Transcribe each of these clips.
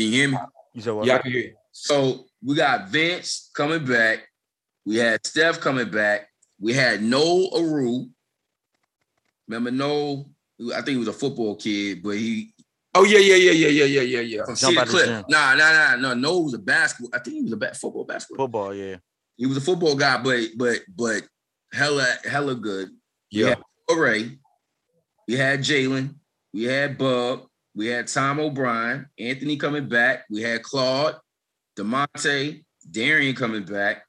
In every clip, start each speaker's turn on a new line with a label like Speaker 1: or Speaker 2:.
Speaker 1: Can you hear me?
Speaker 2: You said what?
Speaker 3: Yeah, I can hear you.
Speaker 1: So we got Vince coming back. We had Steph coming back. We had Noel Aru. Remember Noel? I think he was a football kid, but he
Speaker 3: Oh yeah, yeah, yeah, yeah, yeah, yeah, yeah, yeah.
Speaker 1: from
Speaker 2: Jump
Speaker 1: Cedar
Speaker 2: out the
Speaker 1: Cliff.
Speaker 2: gym.
Speaker 1: Nah, nah, nah, no. Noel was a basketball. I think he was a ba- football basketball.
Speaker 2: Football, yeah.
Speaker 1: He was a football guy, but but but hella hella good.
Speaker 3: Yeah.
Speaker 1: Ray. We had Jalen. We had Bub. We had Tom O'Brien. Anthony coming back. We had Claude, Demonte, Darian coming back.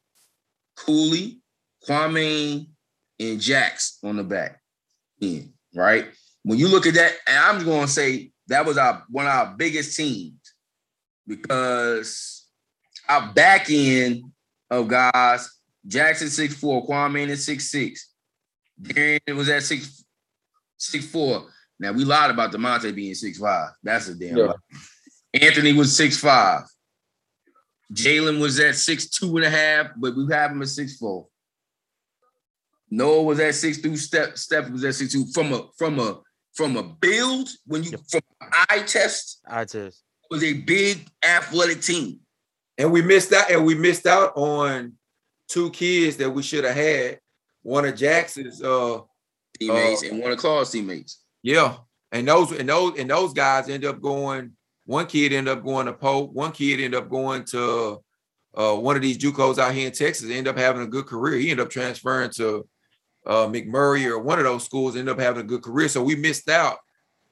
Speaker 1: Cooley, Kwame, and Jax on the back end, right? When you look at that, and I'm going to say that was our one of our biggest teams because our back end of guys, Jackson six four, Kwame is six six, Darian was at six six four. Now we lied about Demonte being six five. That's a damn
Speaker 3: Yeah.
Speaker 1: lie. Anthony was six five. Jalen was at six two and a half, but we have him at six four. Noah was at six two. Steph Steph was at six two. From a from a from a build when you
Speaker 2: Yep.
Speaker 1: from eye test
Speaker 2: I test
Speaker 1: was a big athletic team.
Speaker 3: And we missed out, and we missed out on two kids that we should have had. One of Jackson's, uh,
Speaker 1: Teammates
Speaker 3: Oh.
Speaker 1: and one of Claude's teammates.
Speaker 3: Yeah, and those and those and those guys end up going. One kid ended up going to Pope. One kid ended up going to uh, one of these JUCOs out here in Texas. End up having a good career. He ended up transferring to uh, McMurry or one of those schools. Ended up having a good career. So we missed out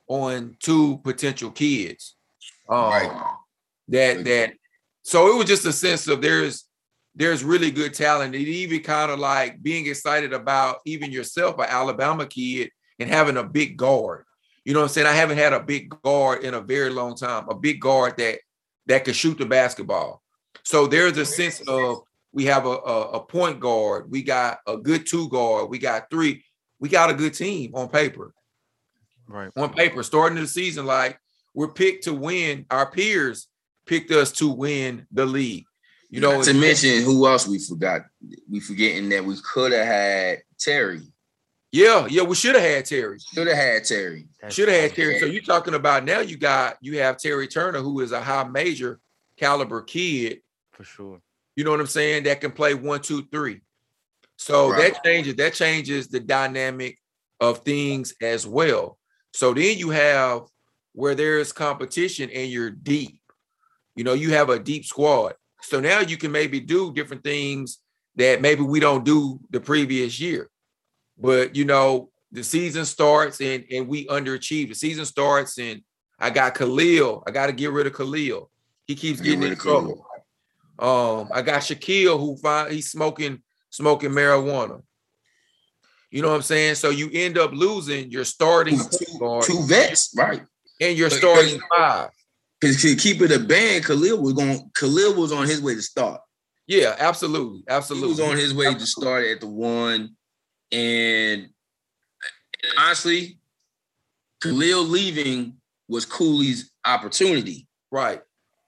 Speaker 3: on two potential kids. Um,
Speaker 1: Right.
Speaker 3: that that so it was just a sense of there's there's really good talent. It even kind of like being excited about even yourself, an Alabama kid, and having a big guard. You know what I'm saying? I haven't had a big guard in a very long time, a big guard that that could shoot the basketball. So there's a sense of we have a, a, a point guard, we got a good two guard, we got three, we got a good team on paper
Speaker 2: right.
Speaker 3: on paper, starting the season, like we're picked to win. Our peers picked us to win the league. You know,
Speaker 1: Not to mention who else we forgot. We forgetting that we could have had Terry.
Speaker 3: Yeah, yeah, we should have had Terry.
Speaker 1: Should have had Terry.
Speaker 3: Should have had Terry. So you're talking about now you got you have Terry Turner, who is a high major caliber kid.
Speaker 2: for sure.
Speaker 3: You know what I'm saying? That can play one, two, three. So
Speaker 1: Right.
Speaker 3: that changes that changes the dynamic of things as well. So then you have where there's competition and you're deep. You know, you have a deep squad. So now you can maybe do different things that maybe we don't do the previous year. But you know, the season starts and and we underachieve. The season starts and I got Khalil. I got to get rid of Khalil. He keeps getting
Speaker 1: rid
Speaker 3: in
Speaker 1: of Khalil.
Speaker 3: trouble. Um, I got Shaquille who find he's smoking smoking marijuana. You know what I'm saying? So you end up losing your starting
Speaker 1: Two,
Speaker 3: guard
Speaker 1: two vets, right?
Speaker 3: and your starting five.
Speaker 1: Because to keep it a band, Khalil was going. Khalil was on his way to start.
Speaker 3: Yeah, absolutely, absolutely.
Speaker 1: He
Speaker 3: absolutely.
Speaker 1: was on his way to start at the one, and honestly, Khalil leaving was Cooley's opportunity
Speaker 3: right.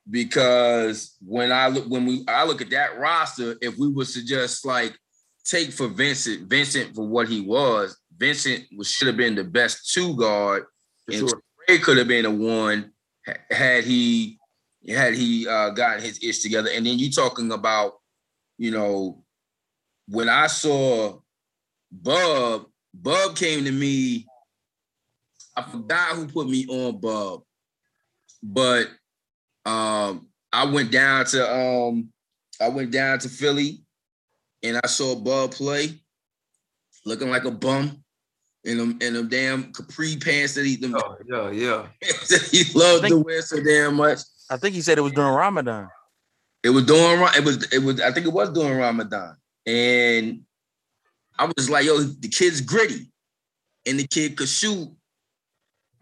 Speaker 1: because when I look when we I look at that roster, if we was to just like take for Vincent, Vincent for what he was, Vincent was should have been the best two guard,
Speaker 3: For
Speaker 1: and
Speaker 3: sure.
Speaker 1: Trey could have been a one had he had he uh, gotten his ish together. And then you talking about, you know, when I saw Bub, Bub came to me. I forgot who put me on Bub, but um, I went down to um, I went down to Philly, and I saw Bub play, looking like a bum in them in them damn capri pants that he them
Speaker 3: Oh, yeah, yeah.
Speaker 1: that he loved
Speaker 2: I
Speaker 1: to wear so damn much.
Speaker 2: I think he said it was during Ramadan.
Speaker 1: It was during Ra- it was it was I think it was during Ramadan, and I was like, yo, the kid's gritty, and the kid could shoot.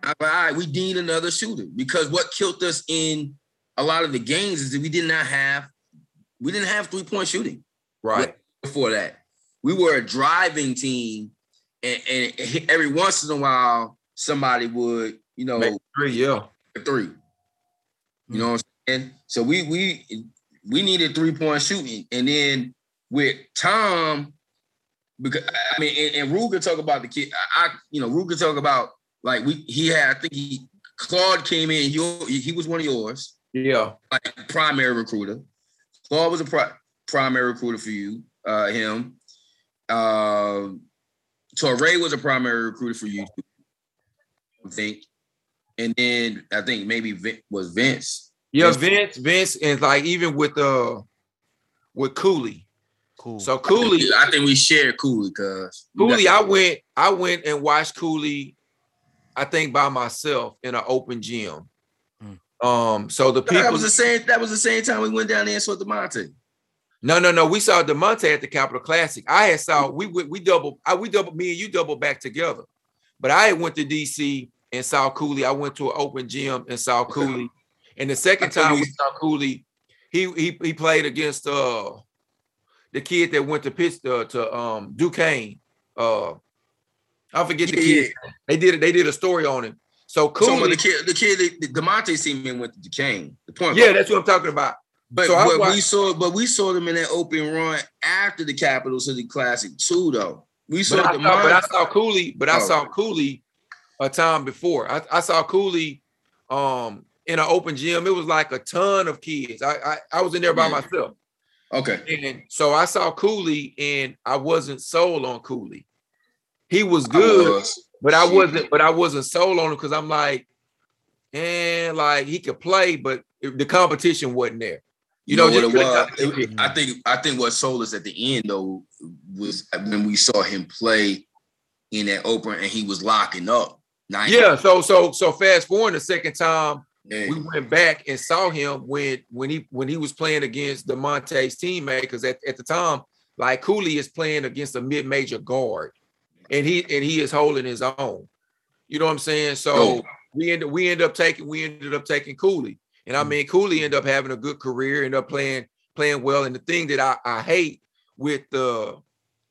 Speaker 1: I'm like, all right, we need another shooter because what killed us in a lot of the games is that we did not have we didn't have three point shooting
Speaker 3: Right.
Speaker 1: before that. We were a driving team, and, and every once in a while somebody would you know
Speaker 3: Make three, yeah.
Speaker 1: three. You know what I'm saying? So we we we needed three point shooting, and then with Tom, because I mean, and, and Ruger talk about the kid. I, you know Ruger talk about like we he had I think he Claude came in. You he was one of yours.
Speaker 3: Yeah.
Speaker 1: like primary recruiter. Claude was a pri- primary recruiter for you, uh, him. Uh, Torrey was a primary recruiter for you, I think. And then I think maybe Vin- was Vince.
Speaker 3: Yeah,
Speaker 1: Vince-
Speaker 3: Vince, Vince, and like even with uh with Cooley.
Speaker 2: Cool.
Speaker 3: So Cooley,
Speaker 1: I think we shared Cooley because
Speaker 3: Cooley, I went, I went and watched Cooley, I think by myself in an open gym. Um, so the
Speaker 1: that
Speaker 3: people
Speaker 1: was the same. That was the same time we went down there and saw Demonte.
Speaker 3: no, no, no. We saw Demonte at the Capitol Classic. I had saw we went, we double, I we double me and you double back together. But I had went to DC and saw Cooley. I went to an open gym and saw Cooley. And the second time
Speaker 1: we-
Speaker 3: we saw Cooley, he he he played against uh the kid that went to pitch uh, to um Duquesne. Uh I forget the
Speaker 1: Yeah,
Speaker 3: kid. They did it, they did a story on him. So
Speaker 1: So
Speaker 3: Cooley,
Speaker 1: the kid, the kid, the Demonte team in went to Duquesne. The point.
Speaker 3: yeah, that's what I'm talking about.
Speaker 1: But,
Speaker 3: So I
Speaker 1: but we saw, but we saw them in that open run after the Capital City Classic too, though. We saw
Speaker 3: But I, saw, but I saw Cooley, but I
Speaker 1: Oh.
Speaker 3: saw Cooley a time before. I, I saw Cooley um in an open gym. It was like a ton of kids. I I, I was in there by
Speaker 1: Yeah.
Speaker 3: myself.
Speaker 1: Okay.
Speaker 3: And so I saw Cooley and I wasn't sold on Cooley. He was
Speaker 1: I
Speaker 3: good,
Speaker 1: was.
Speaker 3: but I
Speaker 1: Shit.
Speaker 3: wasn't, but I wasn't sold on him because I'm like, and like he could play, but it- the competition wasn't there. You, know,
Speaker 1: what it was. It- I think I think what sold us at the end though was when we saw him play in that open and he was locking up. Nice.
Speaker 3: yeah. So so so fast forward the second time We went back and saw him when when he when he was playing against Demonte's teammate because at, at the time like Cooley is playing against a mid-major guard and he and he is holding his own. You know what I'm saying? So
Speaker 1: Oh.
Speaker 3: we ended we ended up taking we ended up taking Cooley. And I mm. mean Cooley ended up having a good career ended up playing playing well. And the thing that I, I hate with the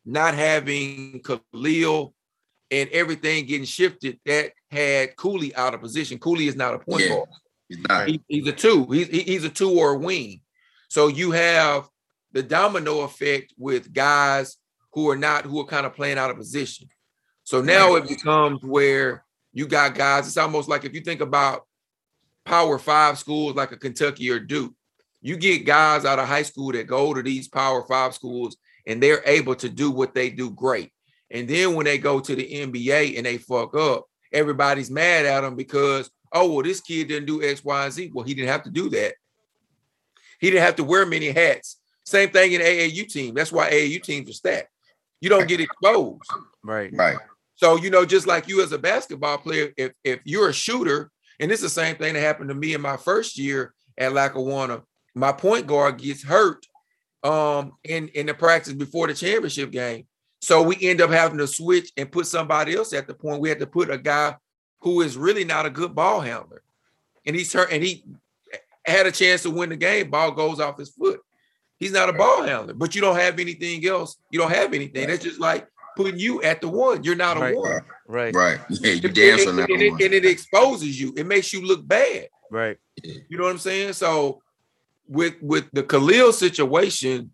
Speaker 3: not having Khalil and everything getting shifted that had Cooley out of position. Cooley is not a point
Speaker 1: Yeah.
Speaker 3: guard
Speaker 1: He's not.
Speaker 3: he- he's a two. He's he's a two or a wing. So you have the domino effect with guys who are not who are kind of playing out of position. So now it becomes where you got guys. It's almost like if you think about Power Five schools like a Kentucky or Duke, you get guys out of high school that go to these Power Five schools and they're able to do what they do great. And then when they go to the NBA and they fuck up, everybody's mad at them because oh well this kid didn't do x y and z. Well he didn't have to do that. He didn't have to wear many hats. Same thing in aau team. That's why aau teams are stacked. You don't get exposed.
Speaker 2: Right.
Speaker 1: Right.
Speaker 3: so you know just like you as a basketball player if if you're a shooter and it's the same thing that happened to me in my first year at lackawanna my point guard gets hurt um in in the practice before the championship game. So we end up having to switch and put somebody else at the point. We had to put a guy who is really not a good ball handler. And he's hurt and he had a chance to win the game. Ball goes off his foot. He's not a ball handler, but you don't have anything else. You don't have anything. That's just like putting you at the one. You're not a
Speaker 2: Right.
Speaker 3: one.
Speaker 2: Right.
Speaker 1: Right. Yeah, you
Speaker 3: And-
Speaker 1: damn
Speaker 3: and-
Speaker 1: sure
Speaker 3: and, it,
Speaker 1: one.
Speaker 3: and it exposes you. It makes you look bad.
Speaker 2: Right.
Speaker 3: You know what I'm saying? So with with the Khalil situation,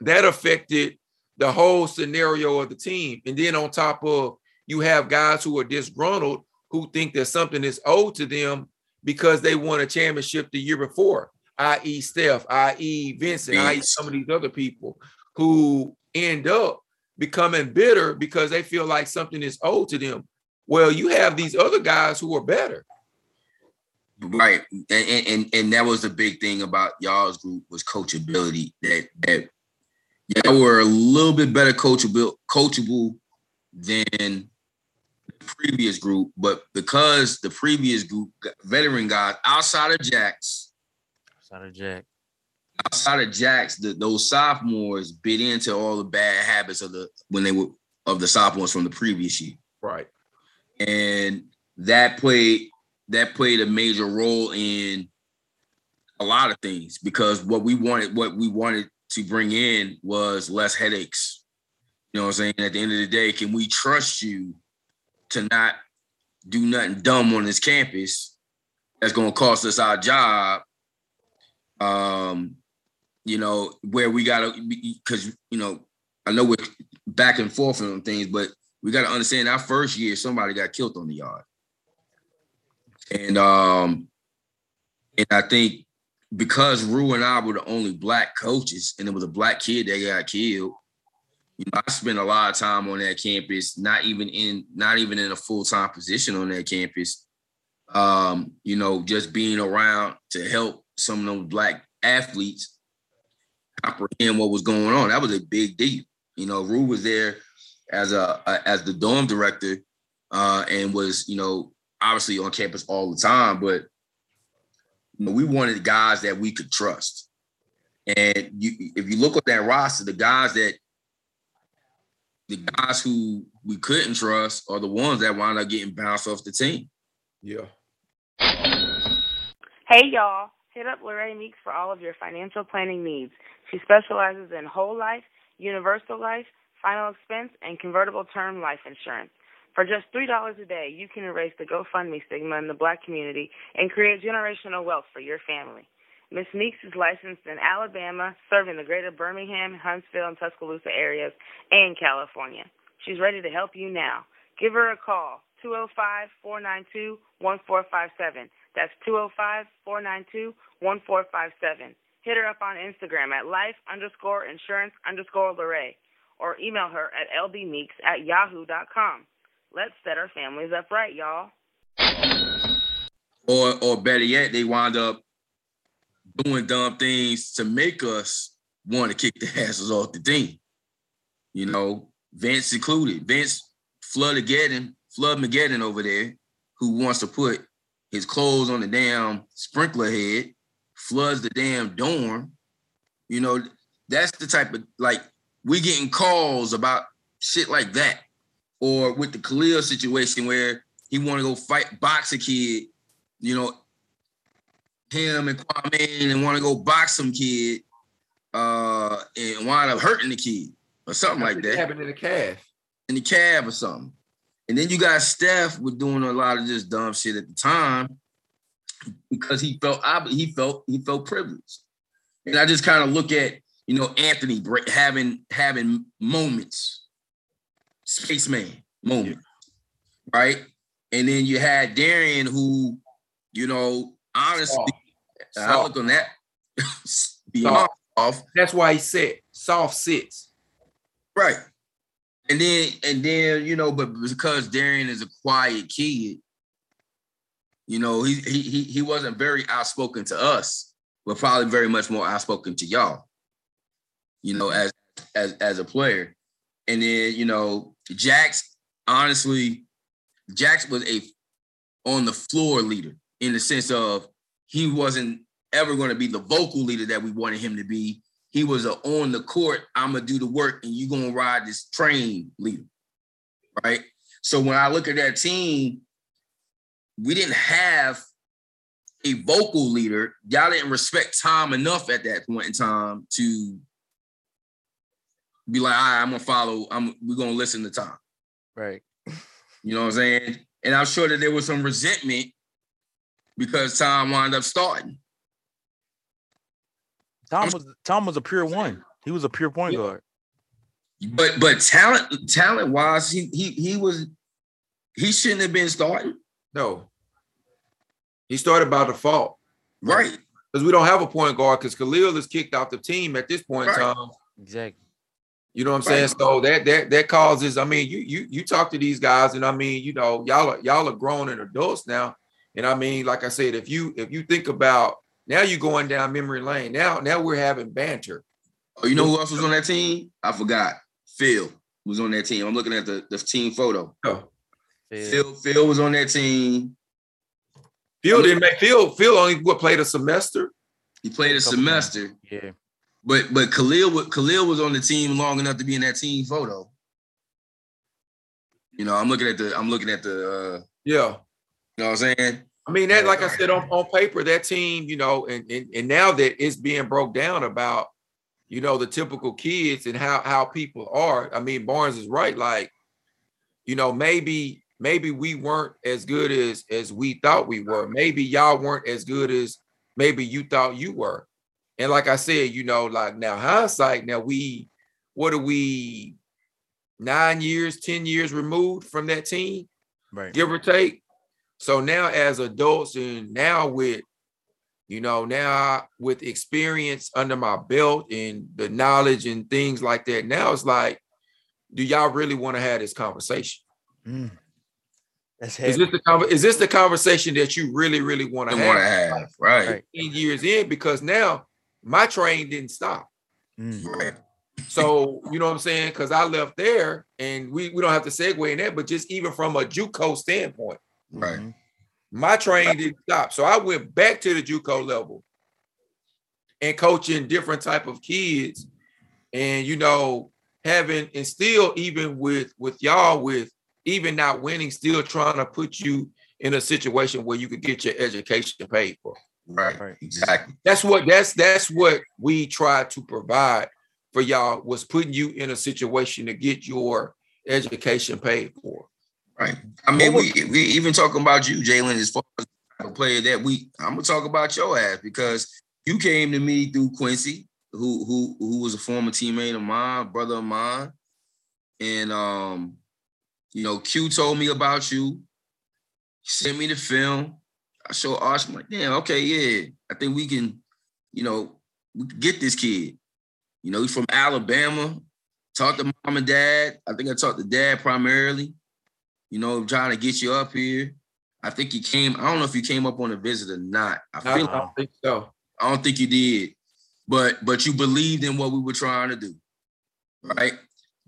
Speaker 3: that affected the whole scenario of the team. And then on top of you have guys who are disgruntled who think that something is owed to them because they won a championship the year before, i.e. Steph, i.e. Vincent, i.e. Some of these other people who end up becoming bitter because they feel like something is owed to them. Well, you have these other guys who are better.
Speaker 1: Right. And, and and that was the big thing about y'all's group was coachability. That that y'all were a little bit better coachable coachable than previous group, but because the previous group veteran guys outside of Jacks,
Speaker 2: Outside of Jack.
Speaker 1: outside of Jacks, the, those sophomores bit into all the bad habits of the when they were of the sophomores from the previous year.
Speaker 3: Right.
Speaker 1: and that played that played a major role in a lot of things because what we wanted what we wanted to bring in was less headaches you know what i'm saying at the end of the day can we trust you to not do nothing dumb on this campus that's going to cost us our job um you know where we got to because you know i know we're back and forth on things but we got to understand our first year somebody got killed on the yard and um And I think because Rue and I were the only black coaches, and it was a black kid that got killed. You know, I spent a lot of time on that campus, not even in not even in a full time position on that campus. Um, you know, just being around to help some of those black athletes comprehend what was going on. That was a big deal. You know, Rue was there as a, a as the dorm director, uh, and was you know obviously on campus all the time, but you know, we wanted guys that we could trust. And you, if you look at that roster, the guys that the guys who we couldn't trust are the ones that wound up getting bounced off the team.
Speaker 3: Yeah.
Speaker 4: Hey y'all, hit up Lorraine Meeks for all of your financial planning needs. She specializes in whole life, universal life, final expense, and convertible term life insurance. For just $3 a day, you can erase the GoFundMe stigma in the black community and create generational wealth for your family. Miss Meeks is licensed in Alabama, serving the greater Birmingham, Huntsville, and Tuscaloosa areas, and California. She's ready to help you now. Give her a call, 205-492-1457. That's 205-492-1457. Hit her up on Instagram at life underscore insurance underscore Lorraine or email her at lbmeeks at yahoo.com. Let's set our families up right, y'all.
Speaker 1: Or or better yet, they wind up doing dumb things to make us want to kick the asses off the team. You know, Vince included. Vince Flood Mageddon, Flood Mageddon over there, who wants to put his clothes on the damn sprinkler head, floods the damn dorm. You know, that's the type of like we getting calls about shit like that. Or with the Khalil situation where he want to go fight box a kid, you know, him and Kwame and want to go box some kid uh and wind up hurting the kid or something like that
Speaker 3: Happened in the calf.
Speaker 1: in the cab or something. And then you got Steph was doing a lot of just dumb shit at the time because he felt he felt he felt privileged. And I just kind of look at you know Anthony having having moments, spaceman moment, right? And then you had Darian who, you know, honestly,
Speaker 3: Soft.
Speaker 1: I look on that beyond off.
Speaker 3: That's why he said soft sits.
Speaker 1: Right. And then and then, you know, but because Darian is a quiet kid, you know, he he he, he wasn't very outspoken to us, but probably very much more outspoken to y'all, you know, as as as a player. And then, you know, Jax, honestly, Jax was a on the floor leader in the sense of he wasn't ever going to be the vocal leader that we wanted him to be he was a on the court, I'm gonna do the work and you gonna ride this train leader. Right. So when I look at that team, we didn't have a vocal leader. Y'all didn't respect Tom enough at that point in time to be like, right, I'm gonna follow, I'm we're gonna listen to Tom.
Speaker 2: Right.
Speaker 1: You know what I'm saying? And I'm sure that there was some resentment because Tom wound up starting.
Speaker 2: Tom was Tom was a pure one. He was a pure point
Speaker 1: Yeah.
Speaker 2: guard.
Speaker 1: But but talent talent wise, he he he was he shouldn't have been starting.
Speaker 3: No. He started by default
Speaker 1: Right.
Speaker 3: because we don't have a point guard because Khalil is kicked off the team at this point in time.
Speaker 2: Exactly.
Speaker 3: You know what I'm saying?
Speaker 1: Right.
Speaker 3: So that that that causes. I mean, you you you talk to these guys, and I mean, you know, y'all are y'all are grown and adults now. And I mean, like I said, if you if you think about now, you're going down memory lane. Now now we're having banter.
Speaker 1: Oh, you know who else was on that team? I forgot. Phil was on that team. I'm looking at the, the team photo.
Speaker 3: Oh,
Speaker 2: Phil.
Speaker 1: Phil Phil was on that team.
Speaker 3: Phil didn't make Phil Phil only what played a semester.
Speaker 1: He played a
Speaker 2: Couple
Speaker 1: semester,
Speaker 2: Yeah.
Speaker 1: but but Khalil wa- Khalil was on the team long enough to be in that team photo. You know, I'm looking at the I'm looking at the uh,
Speaker 3: Yeah.
Speaker 1: You know what I'm saying?
Speaker 3: I mean, that like I said on, on paper, that team, you know, and, and and now that it's being broke down about, you know, the typical kids and how how people are. I mean, Barnes is right. Like, you know, maybe maybe we weren't as good as as we thought we were. Maybe y'all weren't as good as maybe you thought you were. And like I said, you know, like now hindsight, now we what are we nine years, 10 years removed from that team?
Speaker 2: Right.
Speaker 3: give or take. So now, as adults, and now with You know, now with experience under my belt and the knowledge and things like that, now it's like, do y'all really want to have this conversation?
Speaker 2: Mm. That's
Speaker 3: Is
Speaker 2: heavy.
Speaker 3: this the is this the conversation that you really, really want to have?
Speaker 1: have right,
Speaker 2: Right.
Speaker 3: 10 years in because now my train didn't stop.
Speaker 2: Mm.
Speaker 1: right.
Speaker 3: So you know what I'm saying? Because I left there, and we, we don't have to segue in that, but just even from a JUCO standpoint,
Speaker 1: right.
Speaker 2: Mhm.
Speaker 3: my train didn't stop. So I went back to the JUCO level and coaching different type of kids, and you know having and still even with with y'all with even not winning, still trying to put you in a situation where you could get your education paid for.
Speaker 1: Right.
Speaker 2: Right.
Speaker 1: Exactly.
Speaker 3: That's what that's that's what we try to provide for y'all was putting you in a situation to get your education paid for.
Speaker 1: Right. I mean, we we even talking about you, Jalen, as far as a player that we I'm gonna talk about your ass because you came to me through Quincy, who who who was a former teammate of mine, brother of mine. And um, you know, Q told me about you, sent me the film. I showed Arch, I'm like, damn, okay, yeah. I think we can, you know, we can get this kid. You know, he's from Alabama. Talked to mom and dad. I think I talked to dad primarily you know, trying to get you up here. I think you came. I don't know if you came up on a visit or not. I
Speaker 3: I
Speaker 1: feel.
Speaker 3: don't think so.
Speaker 1: I don't think you did, but but you believed in what we were trying to do, right?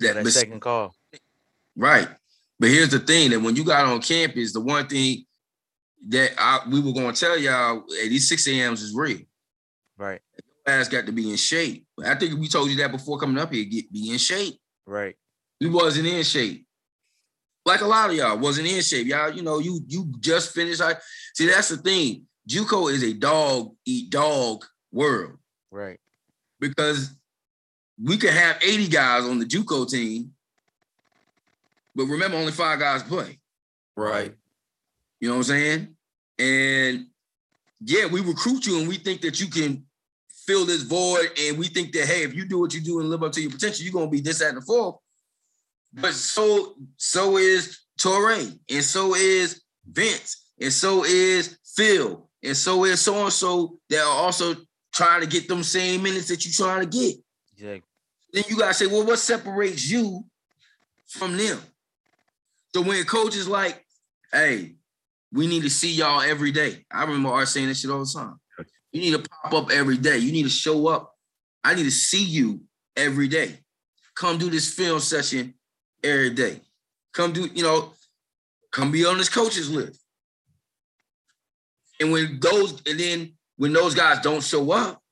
Speaker 2: Yeah, that
Speaker 1: but-
Speaker 2: second call.
Speaker 1: right. But here's the thing: that when you got on campus, the one thing that I, we were going to tell y'all, at these six a.m.s is real.
Speaker 2: Right.
Speaker 1: Ass got to be in shape. I think we told you that before coming up here. Get be in shape.
Speaker 2: Right.
Speaker 1: We wasn't in shape. Like a lot of y'all wasn't in shape. Y'all, you know, you you just finished. I see that's the thing. JUCO is a dog eat dog world
Speaker 2: Right.
Speaker 1: because we could have 80 guys on the JUCO team, but remember only five guys play.
Speaker 3: Right.
Speaker 1: You know what I'm saying? And yeah, we recruit you and we think that you can fill this void, and we think that hey, if you do what you do and live up to your potential, you're gonna be this, that, and the fourth. But so so is Torre, and so is Vince, and so is Phil, and so is so and so that are also trying to get them same minutes that you're trying to get.
Speaker 2: Exactly.
Speaker 1: Then you gotta say, well, what separates you from them? So when a coach is like, hey, we need to see y'all every day. I remember Art saying that shit all the time. You need to pop up every day. You need to show up. I need to see you every day. Come do this film session every day. Come do, you know, come be on this coach's list. And when those, and then when those guys don't show up,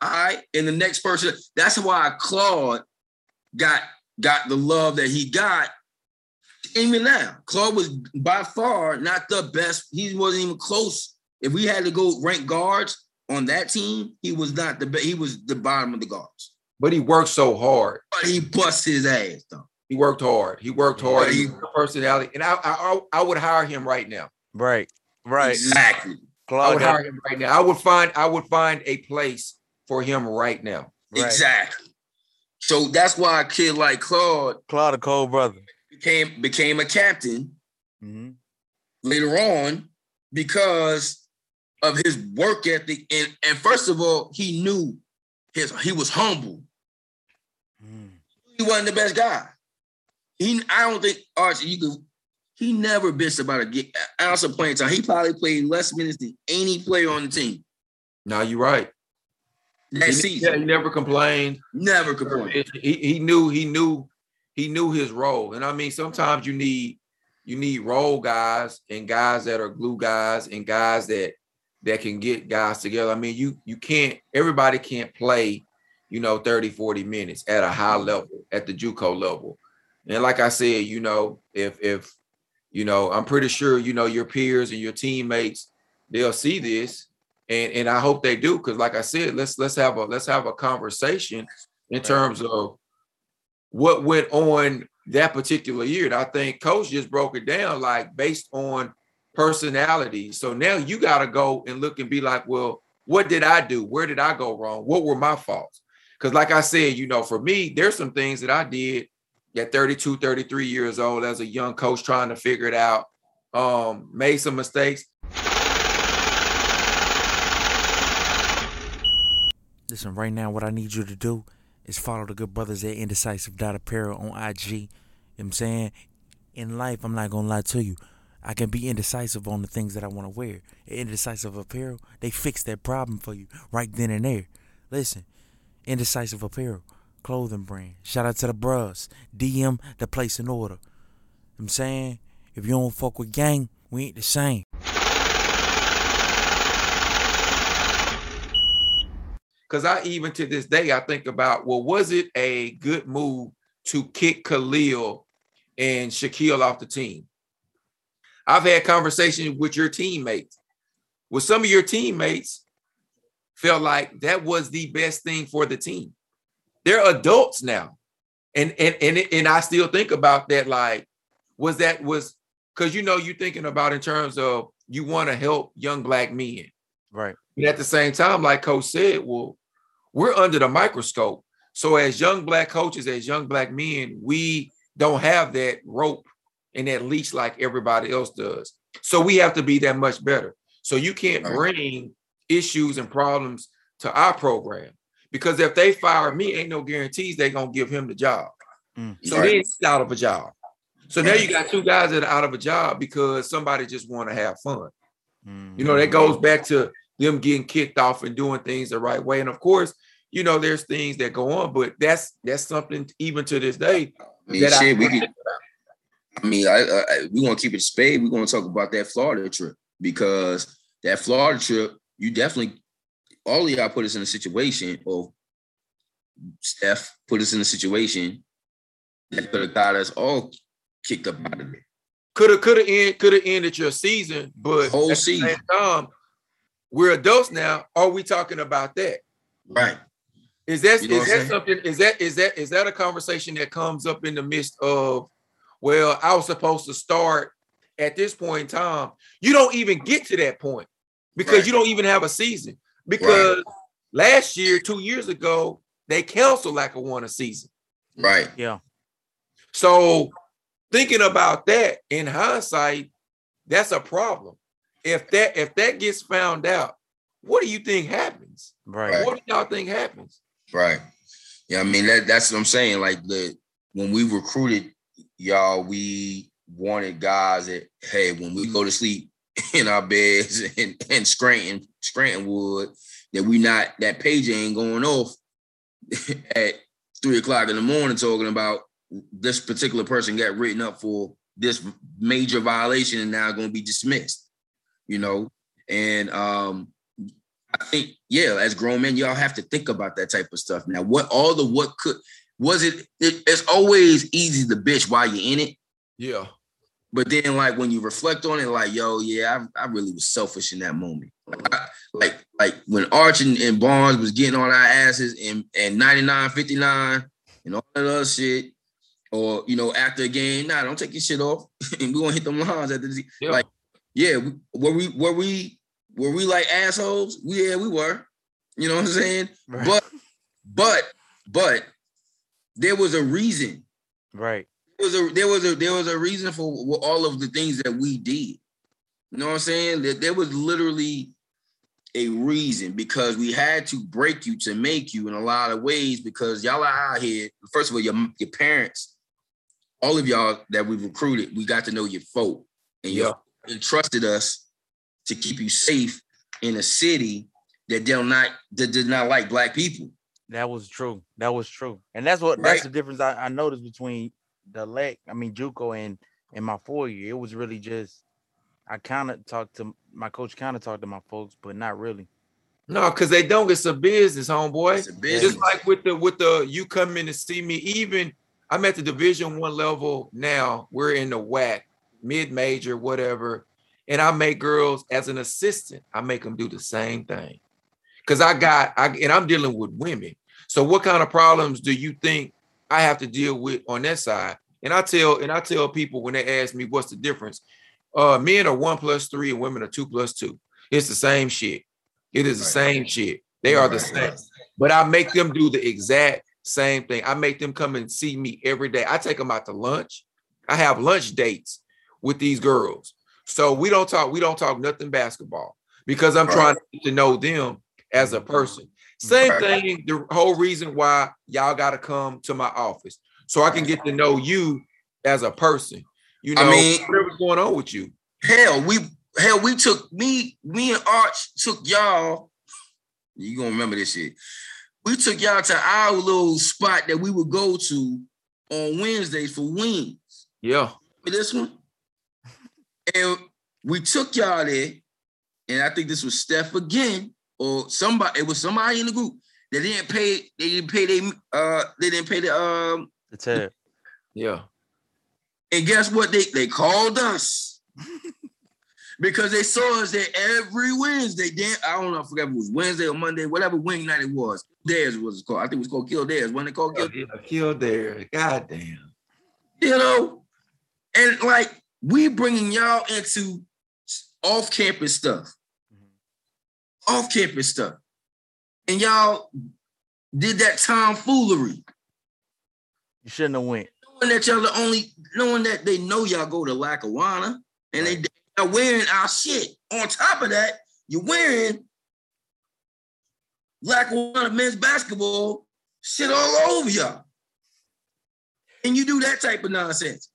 Speaker 1: all right, and the next person, that's why Claude got got the love that he got. Even now, Claude was by far not the best. He wasn't even close. If we had to go rank guards on that team, he was not the best. He was the bottom of the guards.
Speaker 3: But he worked so hard.
Speaker 1: But he bust his ass though.
Speaker 3: He worked hard. He worked hard. He
Speaker 1: he-
Speaker 3: personality, and I, I I would hire him right now.
Speaker 2: Right. Right.
Speaker 1: Exactly.
Speaker 3: I would hire him right now. I would find I would find a place for him right now.
Speaker 2: right.
Speaker 1: Exactly. So that's why a kid like Claude
Speaker 2: Claude a cold brother.
Speaker 1: became became a captain
Speaker 2: hmm
Speaker 1: later on because of his work ethic and and first of all he knew his he was humble. He wasn't the best guy he i don't think archie you could he never bitched about a get ounce of playing time he probably played less minutes than any player on the team
Speaker 3: Now you're right.
Speaker 1: that
Speaker 3: He,
Speaker 1: season
Speaker 3: yeah, he never complained.
Speaker 1: never complained
Speaker 3: He, he knew he knew he knew his role. And I mean, sometimes you need you need role guys and guys that are glue guys and guys that that can get guys together. I mean, you you can't everybody can't play, you know, 30, 40 minutes at a high mm-hmm. level, at the JUCO level. And like I said, you know, if if you know, I'm pretty sure you know your peers and your teammates, they'll see this. And and I hope they do, because like I said, let's let's have a let's have a conversation in terms of what went on that particular year. And I think coach just broke it down like based on personality. So now you got to go and look and be like, well, what did I do? Where did I go wrong? What were my faults? Because, like I said, you know, for me, there's some things that I did at 32, 33 years old as a young coach trying to figure it out, um, made some mistakes.
Speaker 2: Listen, right now, what I need you to do is follow the good brothers at Indecisive Apparel on IG. You know what I'm saying? In life, I'm not going to lie to you. I can be indecisive on the things that I want to wear. Indecisive apparel, they fix that problem for you right then and there. Listen, Indecisive Apparel, clothing brand. Shout out to the bros. DM the place in order. I'm saying? If you don't fuck with gang, we ain't the same.
Speaker 3: Because I even to this day I think about well, was it a good move to kick Khalil and Shaquille off the team? I've had conversations with your teammates. With some of your teammates, felt like that was the best thing for the team. They're adults now. And and and, and I still think about that like was that was because you know you're thinking about in terms of you want to help young black men.
Speaker 2: Right.
Speaker 3: But at the same time, like Coach said, well, we're under the microscope. So as young black coaches, as young black men, we don't have that rope and that leash like everybody else does. So we have to be that much better. So you can't bring issues and problems to our program because if they fire me, ain't no guarantees they're gonna give him the job.
Speaker 2: Mm.
Speaker 3: So
Speaker 1: Right.
Speaker 3: he's out of a job. So now you got two guys that are out of a job because somebody just want to have fun. You know, that goes back to them getting kicked off and doing things the right way. And of course, you know, there's things that go on, but that's that's something even to this day.
Speaker 1: I mean,
Speaker 3: that I-
Speaker 1: we could. I mean, I, I, I- we want to keep it spade. We're going to talk about that Florida trip because that Florida trip, you definitely, all of y'all put us in a situation, or Steph put us in a situation that could have got us all kicked up out of it.
Speaker 3: Could have could have end could have ended your season, but
Speaker 1: Whole
Speaker 3: at the same
Speaker 1: season.
Speaker 3: time, we're adults now. Are we talking about that?
Speaker 1: Right.
Speaker 3: Is that
Speaker 1: You know
Speaker 3: is that
Speaker 1: saying?
Speaker 3: something? Is that is that is that a conversation that comes up in the midst of? Well, I was supposed to start at this point in time. You don't even get to that point because
Speaker 1: Right.
Speaker 3: you don't even have a season. Because last year, two years ago, they canceled like a one a season.
Speaker 1: Right.
Speaker 2: Yeah.
Speaker 3: So thinking about that in hindsight, that's a problem. If that if that gets found out, what do you think happens?
Speaker 2: Right.
Speaker 3: What do y'all think happens?
Speaker 1: Right. Yeah, I mean that that's what I'm saying. Like the when we recruited y'all, we wanted guys that hey, when we go to sleep in our beds and, and Scranton, Scranton wood, that we not that page ain't going off at three o'clock in the morning talking about this particular person got written up for this major violation and now going to be dismissed. You know, and um I think, yeah, as grown men, y'all have to think about that type of stuff. Now, what all the what could was it, it it's always easy to bitch while you're in it.
Speaker 3: Yeah.
Speaker 1: But then, like when you reflect on it, like, yo, yeah, I, I really was selfish in that moment. Like, I- like, like when Arch and, and Barnes was getting on our asses in, in 99, 59, and all that other shit. Or, you know, after a game, nah, don't take your shit off. and we're gonna hit them lines at the
Speaker 3: Yeah.
Speaker 1: like, yeah, were we were we were we like assholes? We, yeah, we were. You know what I'm saying?
Speaker 2: Right.
Speaker 1: But but but there was a reason
Speaker 2: right.
Speaker 1: There was a there was a there was a reason for all of the things that we did. You know what I'm saying? That there was literally a reason because we had to break you to make you in a lot of ways because y'all are out here. First of all, your your parents, all of y'all that we recruited, we got to know your folk and you entrusted us to keep you safe in a city that did not that did not like black people.
Speaker 2: That was true. That was true. And that's what
Speaker 1: Right.
Speaker 2: that's the difference I, I noticed between the leg, I mean JUCO and and my four year. It was really just I kind of talked to my coach, kind of talked to my folks, but not really.
Speaker 3: No, because they don't. It's a business, homeboy.
Speaker 1: It's a business.
Speaker 3: Just like with the with the you come in to see me. Even I'm at the Division One level now. We're in the WAC, mid major, whatever. And I make girls as an assistant. I make them do the same thing. Cause I got I and I'm dealing with women. So what kind of problems do you think I have to deal with on that side? And I tell and I tell people when they ask me what's the difference, uh, men are one plus three and women are two plus two. It's the same shit. It is the same shit. They are the same. But I make them do the exact same thing. I make them come and see me every day. I take them out to lunch. I have lunch dates with these girls. So we don't talk, we don't talk nothing basketball because I'm trying to know them as a person. Same
Speaker 1: Right.
Speaker 3: thing. The whole reason why y'all got to come to my office so I can get to know you as a person. You know, I
Speaker 1: mean-
Speaker 3: whatever's going on with you.
Speaker 1: Hell, we hell we took me, me and Arch took y'all. You gonna remember this shit? We took y'all to our little spot that we would go to on Wednesdays for wings.
Speaker 3: Yeah.
Speaker 1: for this one. And we took y'all there, and I think this was Steph again, or somebody, it was somebody in the group. They didn't pay, they didn't pay they uh they didn't pay the um
Speaker 2: The tab.
Speaker 3: Yeah.
Speaker 1: and guess what? They they called us because they saw us there every Wednesday. Then I don't know, I forgot if it was Wednesday or Monday, whatever wing night it was. Theirs was called. I think it was called Kill Theirs. When they called Kill
Speaker 3: Yeah, killed there. God damn.
Speaker 1: you know, and like we bringing y'all into off campus stuff, off campus stuff, and y'all did that tomfoolery,
Speaker 2: You shouldn't have went.
Speaker 1: knowing that y'all the only, knowing that they know y'all go to Lackawanna, and they are wearing our shit. On top of that, you're wearing Lackawanna men's basketball shit all over y'all. And you do that type of nonsense.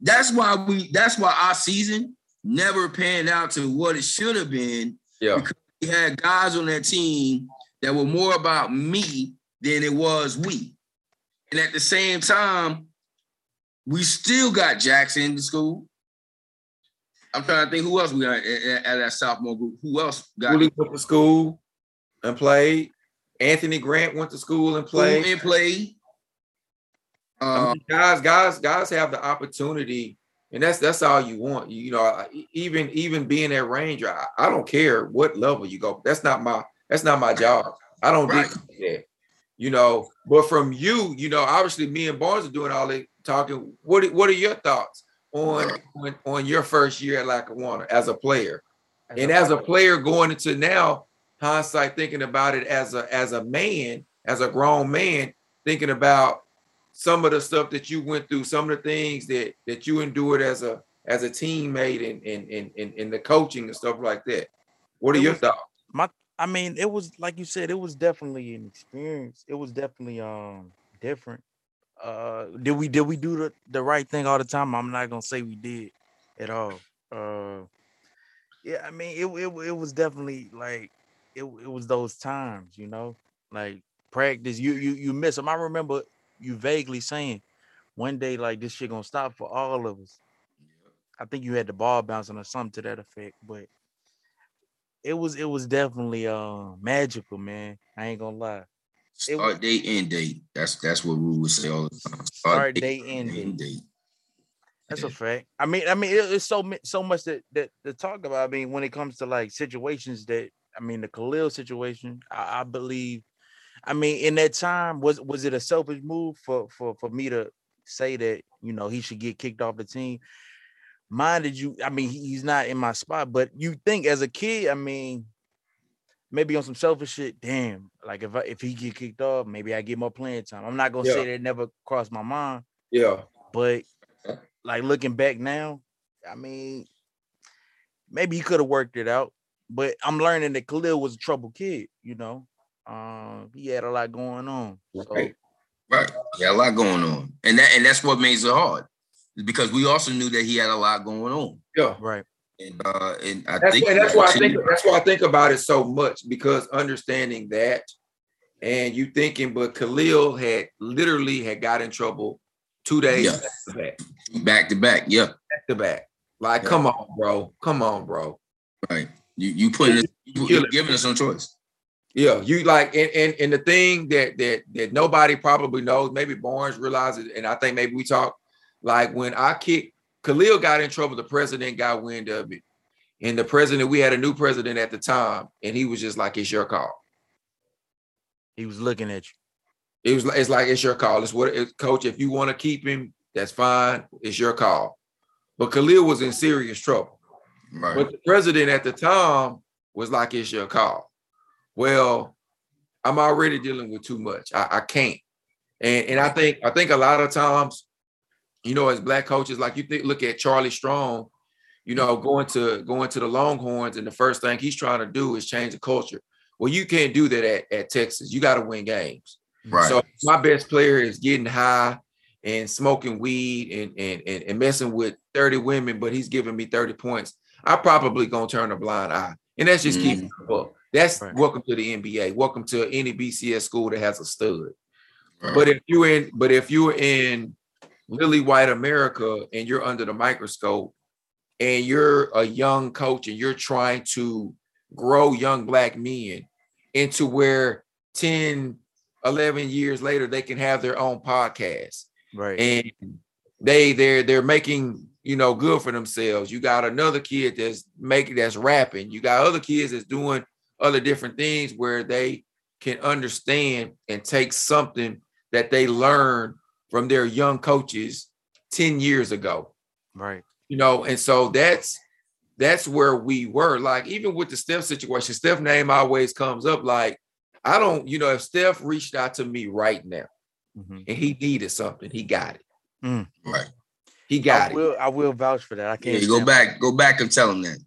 Speaker 1: That's why we that's why our season never panned out to what it should have been.
Speaker 3: Yeah.
Speaker 1: We had guys on that team that were more about me than it was we. And at the same time, we still got Jackson in the school. I'm trying to think who else we got at, at- at that sophomore group. Who else got
Speaker 3: Willie went to school and played. Anthony Grant went to school and
Speaker 1: played and played?
Speaker 3: I
Speaker 1: Uh,
Speaker 3: mean, guys, guys, guys have the opportunity, and that's that's all you want. You, you know, even even being at Ranger, I, I don't care what level you go. That's not my that's not my job. I don't
Speaker 1: Right.
Speaker 3: dictate that. You know, but from you, you know, obviously me and Barnes are doing all the talking. What are- what are your thoughts on on, on your first year at Lackawanna as a player? and as a player going into now hindsight thinking about it as a as a man as a grown man thinking about some of the stuff that you went through some of the things that that you endured as a as a teammate and and and and, and the coaching and stuff like that what are
Speaker 2: It
Speaker 3: your
Speaker 2: was-
Speaker 3: thoughts
Speaker 2: I mean, it was like you said, it was definitely an experience. It was definitely um different. Uh did we did we do the, the right thing all the time? I'm not gonna say we did at all. Uh yeah, I mean it it, it was definitely like it, it was those times, you know, like practice. You you you miss them. I remember you vaguely saying one day like this shit gonna stop for all of us. I think you had the ball bouncing or something to that effect, but it was it was definitely uh magical, man. I ain't gonna lie. It was-
Speaker 1: start date, end date. That's that's what Rule would say all the time.
Speaker 2: Start date, end date. That's a fact. I mean, I mean, it, it's so so much that, that to talk about. I mean, when it comes to like situations that I mean, the Khalil situation, I, I believe. I mean, in that time, was was it a selfish move for for for me to say that you know he should get kicked off the team? Mine did you? I mean, he's not in my spot, but you think as a kid, I mean, maybe on some selfish shit. Damn, like if I, if he get kicked off, maybe I get more playing time. I'm not gonna
Speaker 3: Yeah.
Speaker 2: say that never crossed my mind,
Speaker 3: yeah
Speaker 2: but like looking back now, I mean, maybe he could have worked it out. But I'm learning that Khalil was a troubled kid, you know. Um, he had a lot going on. So
Speaker 3: Right.
Speaker 1: Right. Yeah, a lot going on. And that and that's what makes it hard. Because we also knew that he had a lot going on.
Speaker 3: yeah
Speaker 2: right.
Speaker 1: And uh and I
Speaker 3: that's,
Speaker 1: think
Speaker 3: and that's why I think that's why I think about it so much because understanding that and you thinking, but Khalil had literally had got in trouble two days
Speaker 1: Yeah.
Speaker 3: back to back.
Speaker 1: back to back. Yeah.
Speaker 3: back to back. Like,
Speaker 1: Yeah.
Speaker 3: come on, bro. Come on, bro.
Speaker 1: Right. You you put you, you're giving us no choice.
Speaker 3: Yeah, you like and and and the thing that that that nobody probably knows, maybe Barnes realizes, and I think maybe we talk like when I kicked Khalil got in trouble, the president got wind of it. And the president, we had a new president at the time, and he was just like, It's your call.
Speaker 2: He was looking at you.
Speaker 3: It was like it's like it's your call. It's what it's coach. If you want to keep him, that's fine. It's your call. But Khalil was in serious trouble.
Speaker 1: Right.
Speaker 3: But the president at the time was like, it's your call. Well, I'm already dealing with too much. I, I can't. And and I think I think a lot of times, you know, as black coaches, like you think look at Charlie Strong, you know, going to going to the Longhorns, and the first thing he's trying to do is change the culture. Well, you can't do that at, at Texas. You got to win games.
Speaker 1: Right.
Speaker 3: So my best player is getting high and smoking weed and, and, and, and messing with 30 women, but he's giving me 30 points. I probably gonna turn a blind eye. And that's just keeping it up. That's
Speaker 2: Right.
Speaker 3: welcome to the NBA. Welcome to any BCS school that has a stud.
Speaker 1: Right.
Speaker 3: But if you're in, but if you're in Lily White America and you're under the microscope and you're a young coach and you're trying to grow young black men into where 10, 11 years later they can have their own podcast
Speaker 2: Right.
Speaker 3: and they they're they're making you know good for themselves. You got another kid that's making that's rapping. You got other kids that's doing other different things where they can understand and take something that they learned from their young coaches 10 years ago.
Speaker 2: right.
Speaker 3: You know, and so that's that's where we were. Like even with the Steph situation, Steph name always comes up. Like, I don't, you know, if Steph reached out to me right now
Speaker 2: Mhm.
Speaker 3: and he needed something, he got it.
Speaker 1: Right.
Speaker 3: He got
Speaker 2: I
Speaker 3: it.
Speaker 2: will. I will vouch for that. I can't.
Speaker 1: you go back, go back and tell him that.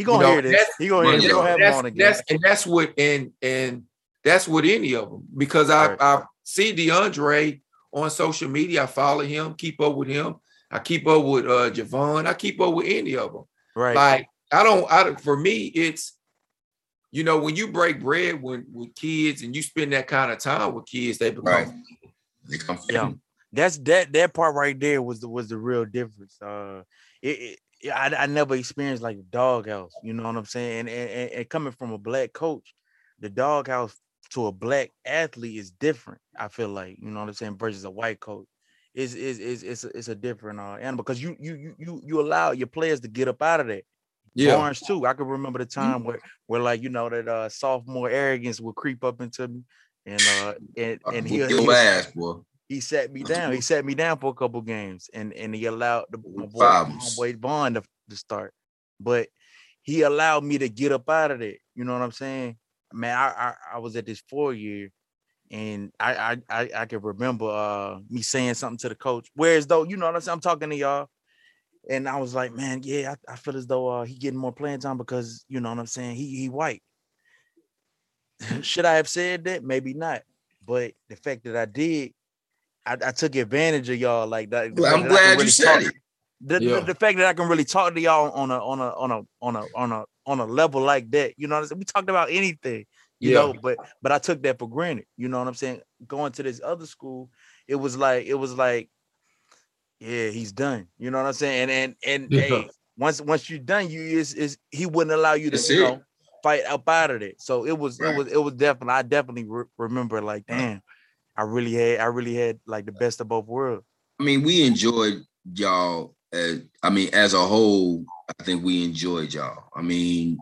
Speaker 2: He gonna
Speaker 3: You know,
Speaker 2: hear this.
Speaker 3: that's-
Speaker 2: He gonna hear.
Speaker 1: Well,
Speaker 2: This. We
Speaker 1: you
Speaker 2: gonna
Speaker 1: know,
Speaker 2: have him
Speaker 3: that's,
Speaker 2: on again.
Speaker 3: that's and that's what and and that's what any of them because I
Speaker 2: Right.
Speaker 3: I see DeAndre on social media. I follow him, keep up with him. I keep up with uh Javon. I keep up with any of them.
Speaker 2: right.
Speaker 3: Like I don't. I don't- for me, it's you know when you break bread with with kids and you spend that kind of time with kids, they become
Speaker 1: Right. They come
Speaker 2: Yeah. That's that. That part right there was the was the real difference. Uh, it. it yeah, I, I never experienced like doghouse. You know what I'm saying? And, and and- and coming from a black coach, the doghouse to a black athlete is different. I feel like you know what I'm saying versus a white coach. Is is is it's a, it's a different uh, animal because you you you you you allow your players to get up out of that.
Speaker 3: yeah.
Speaker 2: Barnes too. I can remember the time where where like you know that uh sophomore arrogance would creep up into me, and uh and and he
Speaker 1: Whoop your ass, boy.
Speaker 2: He sat me down. He sat me down for a couple games, and and he allowed the my boy,
Speaker 1: Problems.
Speaker 2: my boy Vaughn to, to start, but he allowed me to get up out of there. You know what I'm saying? Man, I I, I was at this four year, and I I I, I can remember uh me saying something to the coach. Whereas though, you know what I'm saying? I'm talking to y'all. And I was like, man, yeah, I, I feel as though uh, he getting more playing time because you know what I'm saying. He he white. Should I have said that? Maybe not. But the fact that I did, I, I took advantage of y'all like that.
Speaker 1: Well, I'm
Speaker 2: that I
Speaker 1: glad
Speaker 2: really
Speaker 1: you said
Speaker 2: talk-
Speaker 1: it.
Speaker 2: The, the-
Speaker 3: Yeah.
Speaker 2: the fact that I can really talk to y'all on a on a on a on a on a on a level like that, you know what I'm saying? We talked about anything, you
Speaker 3: Yeah.
Speaker 2: know, but but I took that for granted. You know what I'm saying? Going to this other school, it was like it was like, yeah, he's done. You know what I'm saying? And and and
Speaker 3: Yeah.
Speaker 2: hey, once once you're done, you is is he wouldn't allow you to
Speaker 1: That's
Speaker 2: you know fight up out of it. So it was
Speaker 1: Right.
Speaker 2: it was it was definitely I definitely re- remember like damn, I really had I really had like the best of both worlds.
Speaker 1: I mean, we enjoyed y'all. As, I mean, as a whole, I think we enjoyed y'all. I mean,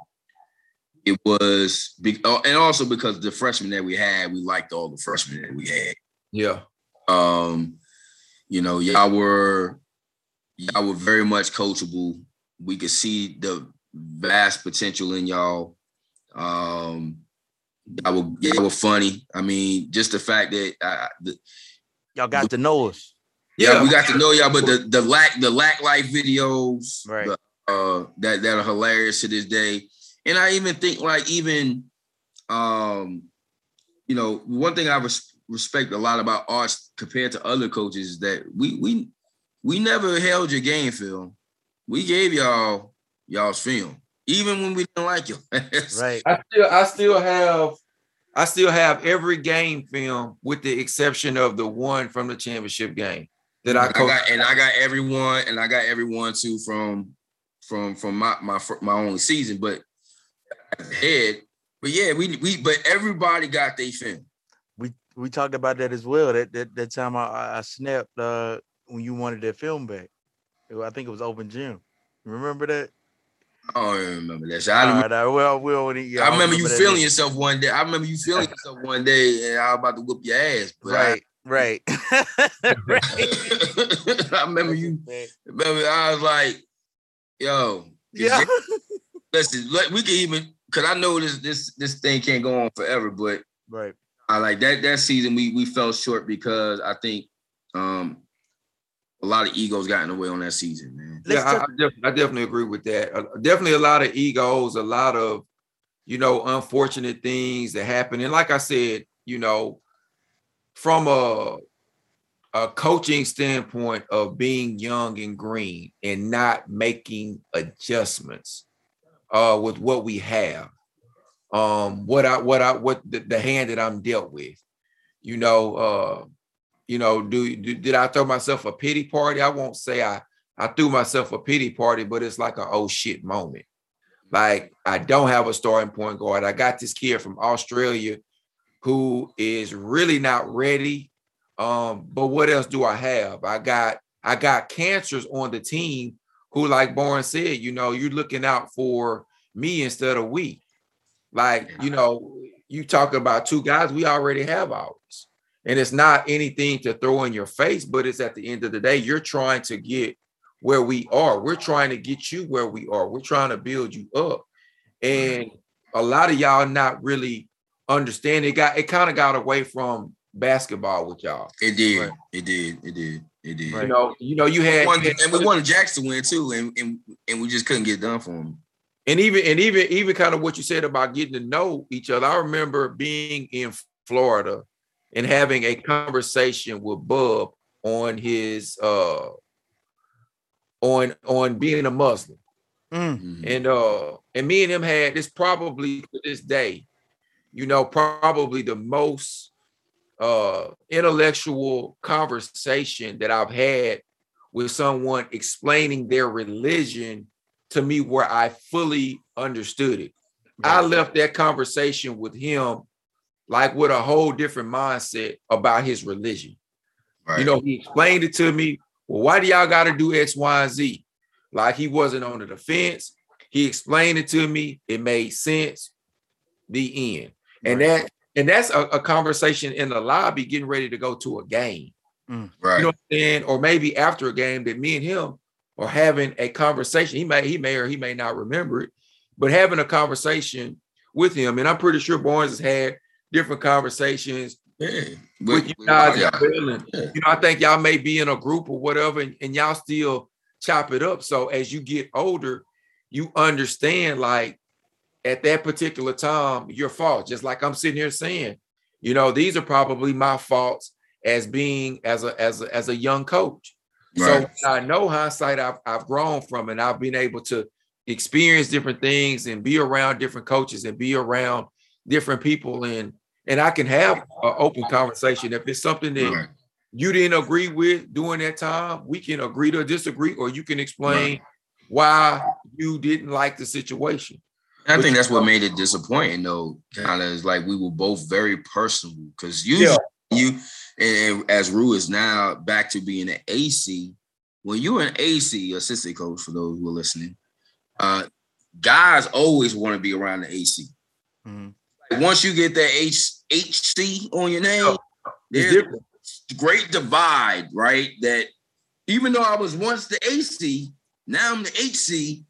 Speaker 1: it was, be, oh, and also because the freshmen that we had, we liked all the freshmen that we had.
Speaker 3: Yeah.
Speaker 1: Um, you know, y'all were y'all were very much coachable. We could see the vast potential in y'all. Um, y'all were, y'all were funny. I mean, just the fact that uh, the,
Speaker 2: Y'all got to know us.
Speaker 1: yeah,
Speaker 3: Yeah.
Speaker 1: we got to know y'all, but the the lack the lack life videos,
Speaker 2: Right.
Speaker 1: the, uh, that that are hilarious to this day. And I even think like even, um, you know, one thing I res- respect a lot about Arch compared to other coaches is that we we we never held your game film. We gave y'all y'all's film, even when we didn't like you.
Speaker 2: Right.
Speaker 3: I still I still have I still have every game film with the exception of the one from the championship game that I
Speaker 1: I got and I got everyone and I got everyone too from from from my my my only season, but head. But yeah, we we but everybody got their film.
Speaker 2: we we talked about that as well. That that, that time I- I, I snapped uh when you wanted that film back. I think it was open gym. Remember that?
Speaker 1: I don't even remember that. shit. I, remember,
Speaker 2: right, well, we yeah,
Speaker 1: I remember you feeling
Speaker 2: then.
Speaker 1: yourself one day. I remember you feeling yourself one day, and I was about to whoop your ass. But
Speaker 2: right, right, right.
Speaker 1: I, I remember you. Remember, I was like, "Yo,
Speaker 2: Yeah,
Speaker 1: listen, let, we can even because I know this this this thing can't go on forever, but
Speaker 2: right.
Speaker 1: I like that that season we we fell short because I think um a lot of egos got in the way on that season, man.
Speaker 3: Yeah, I, I,
Speaker 2: talk-
Speaker 3: def- I definitely agree with that. Uh, definitely a lot of egos, a lot of you know, unfortunate things that happen. And like I said, you know, from a a coaching standpoint of being young and green and not making adjustments uh with what we have um what i what i what the, the hand that i'm dealt with you know uh you know do, do did i throw myself a pity party i won't say i i threw myself a pity party but it's like a oh shit moment like i don't have a starting point guard i got this kid from australia who is really not ready um, but what else do I have? I got I got cancers on the team who, like Barnes said, you know, you're looking out for me instead of we. Like, you know, you talk about two guys, we already have ours. And it's not anything to throw in your face, but it's at the end of the day, you're trying to get where we are. We're trying to get you where we are. We're trying to build you up. And mm-hmm. a lot of y'all not really understand it got it kind of got away from basketball with y'all.
Speaker 1: It did. Right. It did. It did. It did.
Speaker 3: You know, you know, you had,
Speaker 1: and we wanted Jackson to win too, and, and and we just couldn't get done for him.
Speaker 3: And even and even even kind of what you said about getting to know each other. I remember being in Florida and having a conversation with Bub on his uh on on being a Muslim. Mm-hmm. And uh and me and him had this probably to this day, you know, probably the most uh, intellectual conversation that I've had with someone explaining their religion to me where I fully understood it. Right. I left that conversation with him like with a whole different mindset about his religion. Right. You know, he explained it to me. Well, why do y'all got to do X, Y, and Z? Like he wasn't on the defense. He explained it to me. It made sense. The end. And right. that and that's a, a, conversation in the lobby getting ready to go to a game.
Speaker 1: Mm, right. You know
Speaker 3: what I'm saying? Or maybe after a game that me and him are having a conversation. He may, he may or he may not remember it, but having a conversation with him. And I'm pretty sure Barnes has had different conversations yeah. with, with you guys. And, yeah. You know, I think y'all may be in a group or whatever, and, and y'all still chop it up. So as you get older, you understand like at that particular time your fault. Just like I'm sitting here saying, you know, these are probably my faults as being as a as a as a young coach. Right. So I know hindsight I've I've grown from and I've been able to experience different things and be around different coaches and be around different people and and I can have an open conversation if it's something that right. you didn't agree with during that time. We can agree to disagree, or you can explain right. why you didn't like the situation.
Speaker 1: I think that's what made it disappointing, though. Kind of is like we were both very personal because usually yeah. you, and, as Rue is now back to being an AC. When you're an AC assistant coach, for those who are listening, uh, guys always want to be around the AC. Mm-hmm. Like once you get that H HC on your name, oh, there's a great divide, right? That even though I was once the AC, now I'm the HC,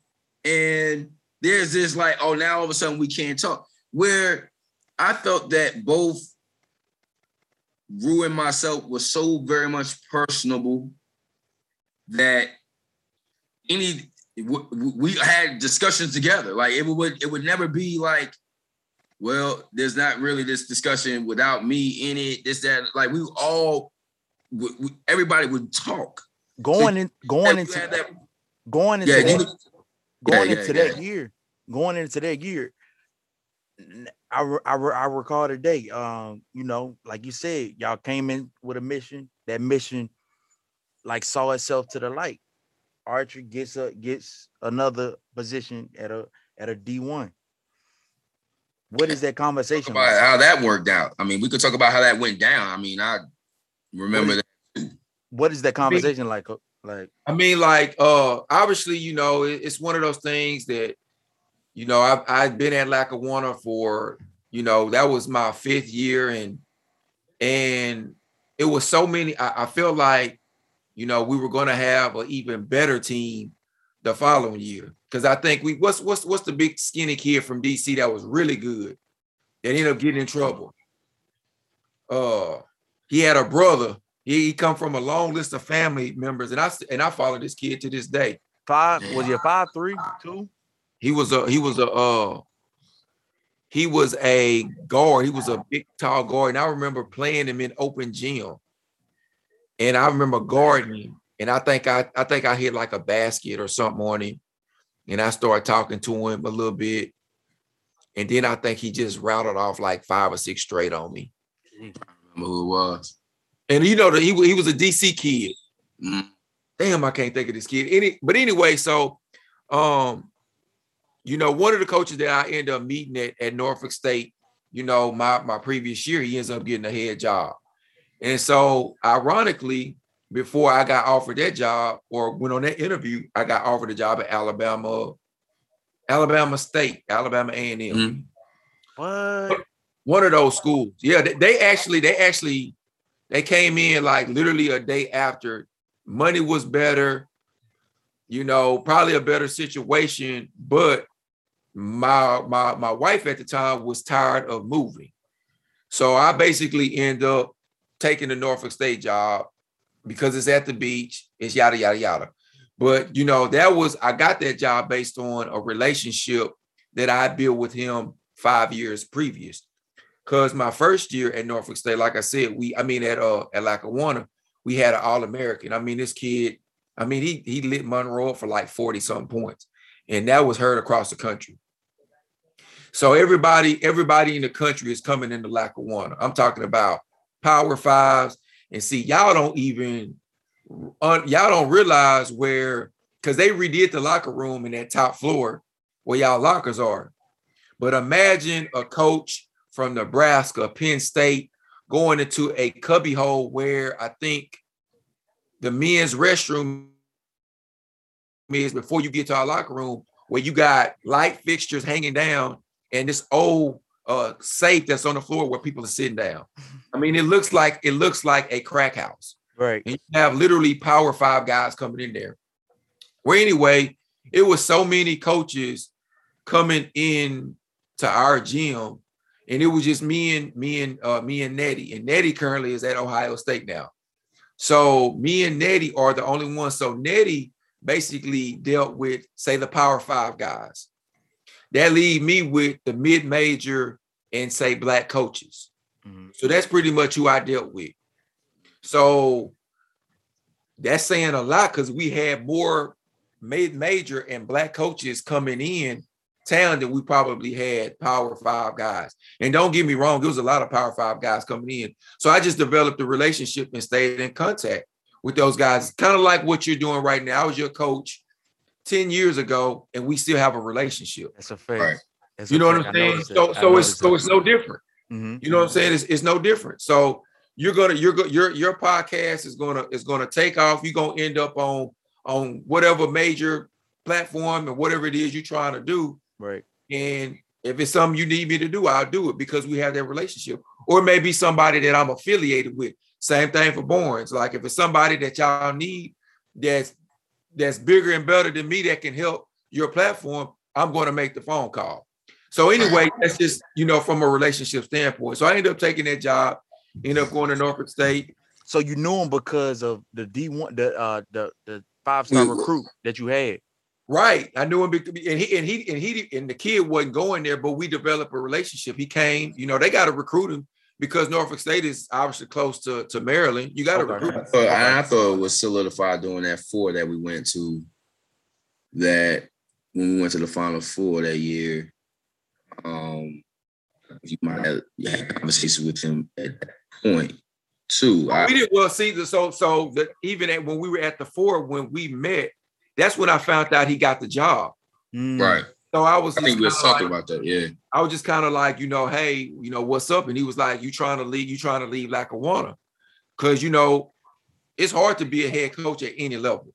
Speaker 1: and there's this like, oh, now all of a sudden we can't talk. Where I felt that both Rue and myself was so very much personable that any we had discussions together. Like it would it would never be like, well, there's not really this discussion without me in it. This that like we all we, everybody would talk.
Speaker 2: Going in going into that, going into yeah, that, going yeah, into yeah, that year, going into that year, I, I, I recall today, um, you know, like you said, y'all came in with a mission. That mission, like, saw itself to the light. Archer gets a gets another position at a at a D one. What is that conversation?
Speaker 1: About like? how that worked out. I mean, we could talk about how that went down. I mean, I remember what
Speaker 2: is, that. What is that conversation like? Like,
Speaker 3: I mean, like, uh, obviously, you know, it's one of those things that, you know, I've I've been at Lackawanna for, you know, that was my fifth year, and and it was so many. I, I felt like, you know, we were going to have an even better team the following year because I think we what's what's what's the big skinny kid from DC that was really good that ended up getting in trouble. Uh, he had a brother he, come from a long list of family members, and I and I follow this kid to this day.
Speaker 2: Five was he a five three two?
Speaker 3: He was a he was a uh he was a guard. He was a big, tall guard. And I remember playing him in open gym. And I remember guarding him. And I think I, I think I hit like a basket or something on him. And I started talking to him a little bit. And then I think he just routed off like five or six straight on me.
Speaker 1: I don't remember who it was.
Speaker 3: And you know, he, he was a DC kid.
Speaker 1: Mm.
Speaker 3: Damn, I can't think of this kid. Any, but anyway, so um, you know, one of the coaches that I end up meeting at, at Norfolk State, you know, my my previous year, he ends up getting a head job. And so ironically, before I got offered that job or went on that interview, I got offered a job at Alabama, Alabama State, Alabama A&M.
Speaker 1: Mhm.
Speaker 2: What?
Speaker 3: One of those schools. Yeah, they, they actually, they actually, they came in like literally a day after. Money was better, you know, probably a better situation, but my my my wife at the time was tired of moving. So I basically end up taking the Norfolk State job because it's at the beach, it's yada yada yada. But you know, that was I got that job based on a relationship that I built with him five years previous. Cause my first year at Norfolk State, like I said, we I mean at uh at Lackawanna, we had an All-American. I mean, this kid, I mean, he he lit Monroe for like 40 something points, and that was heard across the country. So everybody, everybody in the country is coming into Lackawanna. I'm talking about Power Fives, and see, y'all don't even uh, y'all don't realize where because they redid the locker room in that top floor where y'all lockers are. But imagine a coach from Nebraska, Penn State, going into a cubby hole where I think the men's restroom is before you get to our locker room, where you got light fixtures hanging down and this old uh, safe that's on the floor where people are sitting down. I mean, it looks like it looks like a crack house.
Speaker 2: Right.
Speaker 3: And you have literally power five guys coming in there. Well, anyway, it was so many coaches coming in to our gym, and it was just me and me and uh, me and Nettie. And Nettie currently is at Ohio State now. So me and Nettie are the only ones. So Nettie basically dealt with, say, the power five guys. That leave me with the mid-major and say black coaches.
Speaker 2: Mhm.
Speaker 3: So that's pretty much who I dealt with. So that's saying a lot because we had more mid major and black coaches coming in town than we probably had power five guys. And don't get me wrong, there was a lot of power five guys coming in. So I just developed a relationship and stayed in contact with those guys, kind of like what you're doing right now. I was your coach 10 years ago, and we still have a relationship.
Speaker 2: That's a fact.
Speaker 1: Right.
Speaker 2: That's
Speaker 3: You know what. I'm saying? So
Speaker 2: it.
Speaker 3: So it's
Speaker 2: noticed
Speaker 3: so it's no different.
Speaker 2: Mhm.
Speaker 3: You know what I'm saying? It's, it's no different. So you're gonna you're go, your your podcast is gonna is gonna take off. You're gonna end up on on whatever major platform and whatever it is you're trying to do.
Speaker 2: Right.
Speaker 3: And if it's something you need me to do, I'll do it because we have that relationship. Or maybe somebody that I'm affiliated with. Same thing for Barnes. Like if it's somebody that y'all need that's that's bigger and better than me that can help your platform, I'm going to make the phone call. So anyway, that's just you know from a relationship standpoint. So I ended up taking that job, ended up going to Norfolk State.
Speaker 2: So you knew him because of the D one, the uh, the the five star
Speaker 1: Mm.
Speaker 2: recruit that you had.
Speaker 3: Right. I knew him and he and he and he and the kid wasn't going there, but we developed a relationship. He came, you know, they got to recruit him because Norfolk State is obviously close to, to Maryland. You got to
Speaker 2: Okay.
Speaker 3: recruit
Speaker 1: I thought, I thought it was solidified during that four that we went to. That when we went to the final four that year, um, you might have you had conversations with him at that point too. I,
Speaker 3: we did well see the so so that even at, when we were at the four when we met, that's when I found out he got the job.
Speaker 2: Mm.
Speaker 1: right.
Speaker 3: So I was
Speaker 1: I think we was talking
Speaker 3: like-
Speaker 1: about that. Yeah.
Speaker 3: I was just kind of like, you know, hey, you know, what's up? And he was like, you trying to leave, you trying to leave Lackawanna. Cause you know, it's hard to be a head coach at any level.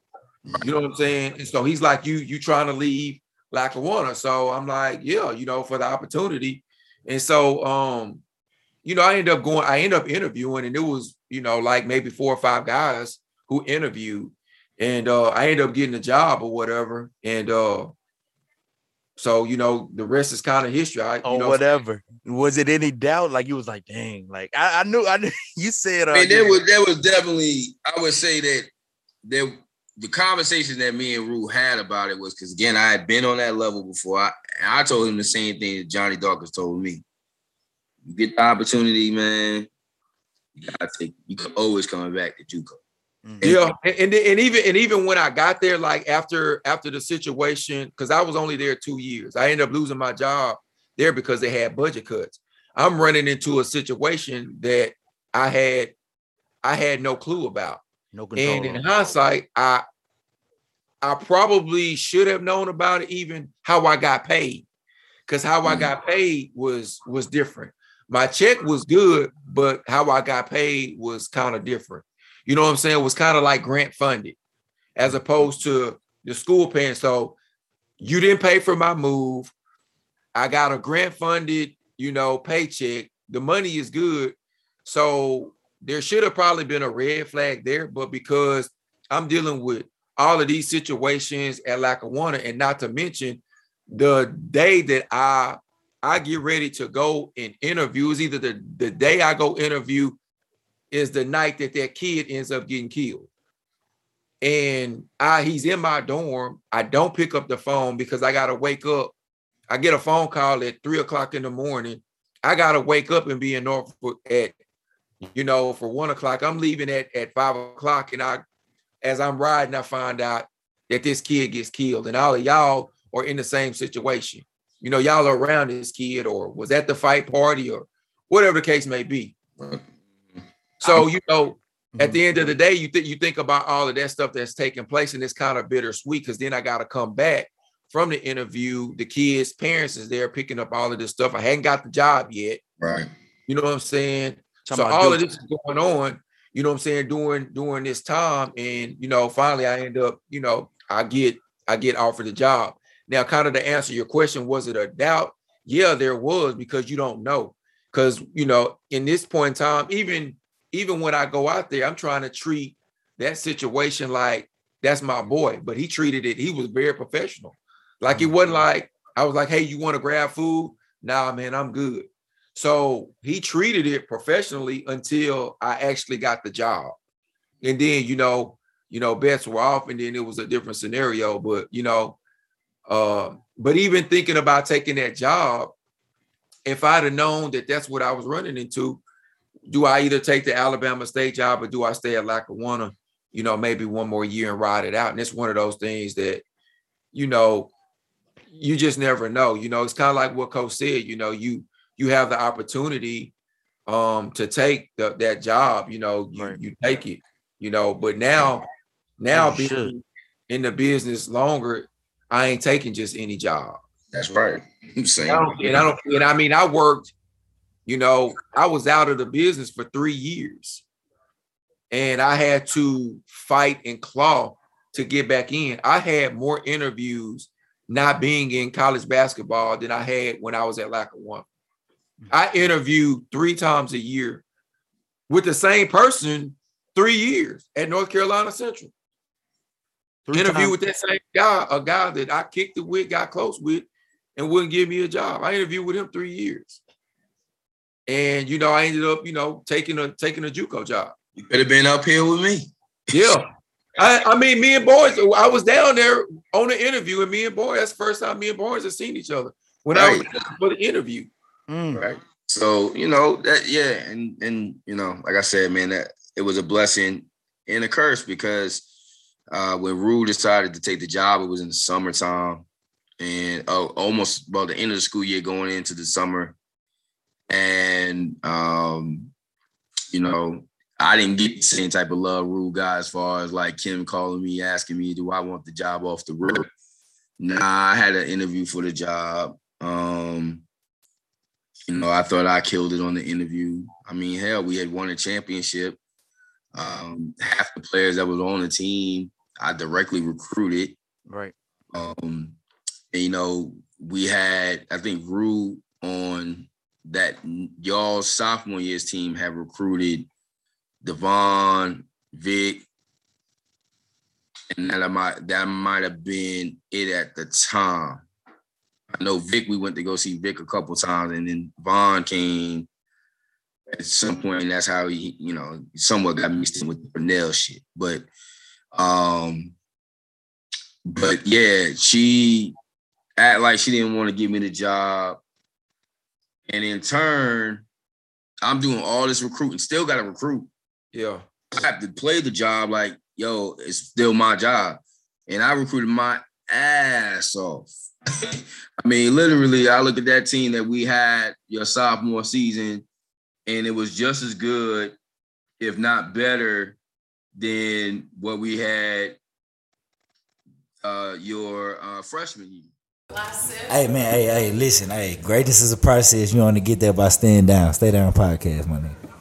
Speaker 3: You know what I'm saying? And so he's like, you, you trying to leave Lackawanna. So I'm like, yeah, you know, for the opportunity. And so um, you know, I ended up going, I ended up interviewing, and it was, you know, like maybe four or five guys who interviewed. And uh I ended up getting the job or whatever. And uh so you know, the rest is kind of history. I, you
Speaker 2: Or
Speaker 3: know,
Speaker 2: whatever. Was it any doubt? Like you was like, dang, like I, I knew I knew you said uh,
Speaker 1: I mean, there
Speaker 2: yeah.
Speaker 1: was there was definitely I would say that there the conversation that me and Rue had about it was because again, I had been on that level before. I I told him the same thing that Johnny Dawkins told me. You get the opportunity, man. You gotta take. You can always coming back to JUCO.
Speaker 3: Mm-hmm. Yeah, and, and, and even and even when I got there, like after after the situation, because I was only there two years, I ended up losing my job there because they had budget cuts. I'm running into a situation that I had I had no clue about. No control. And in hindsight, I I probably should have known about it, even how I got paid, because how mm-hmm. I got paid was was different. My check was good, but how I got paid was kind of different. You know what I'm saying? It was kind of like grant funded, as opposed to the school paying. So you didn't pay for my move. I got a grant funded, you know, paycheck. The money is good. So there should have probably been a red flag there, but because I'm dealing with all of these situations at Lackawanna, and not to mention the day that I I get ready to go and interview is either the, the day I go interview is the night that that kid ends up getting killed. And I he's in my dorm. I don't pick up the phone because I gotta wake up. I get a phone call at three o'clock in the morning. I gotta wake up and be in Norfolk at you know, for one o'clock. I'm leaving at, at five o'clock. And I, as I'm riding, I find out that this kid gets killed. And all of y'all are in the same situation. You know, y'all are around this kid or was at the fight party or whatever the case may be. So, you know, at mm-hmm. the end of the day, you think you think about all of that stuff that's taking place, and it's kind of bittersweet because then I got to come back from the interview. The kids' parents is there picking up all of this stuff. I hadn't got the job yet.
Speaker 1: Right.
Speaker 3: You know what I'm saying? so all of this is going on, you know what I'm saying, during during this time. And you know, finally I end up, you know, I get I get offered the job. Now, kind of to answer your question, was it a doubt? Yeah, there was because you don't know. Because you know, in this point in time, even even when I go out there, I'm trying to treat that situation like that's my boy, but he treated it, he was very professional. Like it wasn't mm-hmm. like I was like, hey, you want to grab food? Nah, man, I'm good. So he treated it professionally until I actually got the job. And then, you know, you know, bets were off, and then it was a different scenario. But you know, uh, but even thinking about taking that job, if I'd have known that that's what I was running into, do I either take the Alabama State job or do I stay at Lackawanna, you know, maybe one more year and ride it out? And it's one of those things that, you know, you just never know. You know, it's kind of like what Coach said, you know, you you have the opportunity um to take the, that job, you know, you, right. you take it, you know, but now now you being should. in the business longer, I ain't taking just any job.
Speaker 1: That's right.
Speaker 3: I'm saying. And I, don't, and I don't and I mean I worked, you know, I was out of the business for three years. And I had to fight and claw to get back in. I had more interviews not being in college basketball than I had when I was at Lackawanna. Mm-hmm. I interviewed three times a year with the same person three years at North Carolina Central. Three interview times. with that same guy, a guy that I kicked it with, got close with, and wouldn't give me a job. I interviewed with him three years. And you know, I ended up, you know, taking a taking a JUCO job.
Speaker 1: You could have been up here with me.
Speaker 3: Yeah. I, I mean, me and boys, I was down there on the interview, and me and boys, that's the first time me and boys have seen each other when right. I was for the interview.
Speaker 1: Mm. Right. So, you know, that yeah, and and you know, like I said, man, that it was a blessing and a curse because uh when Rue decided to take the job, it was in the summertime and uh, almost about the end of the school year going into the summer. And um, you know, I didn't get the same type of love Rue guy as far as like Kim calling me, asking me, do I want the job off the rip? Nah, I had an interview for the job. Um, you know, I thought I killed it on the interview. I mean, hell, we had won a championship. Um, half the players that was on the team, I directly recruited.
Speaker 2: Right.
Speaker 1: Um, and, you know, we had, I think, Rue on that y'all sophomore year's team have recruited Devon, Vic, and that might that might have been it at the time. I know Vic, we went to go see Vic a couple times, and then Vaughn came at some point, and that's how he, you know, somewhat got mixed in with the Purnell shit. But um, but yeah, she act like she didn't want to give me the job. And in turn, I'm doing all this recruiting, still got to recruit.
Speaker 3: Yeah.
Speaker 1: I have to play the job like, yo, it's still my job. And I recruited my ass off. I mean, literally, I look at that team that we had your sophomore season, and it was just as good, if not better, than what we had uh, your uh, freshman year.
Speaker 5: Hey man, hey, hey, listen, hey, greatness is a process. You to get there by staying down. Stay down podcast, my nigga.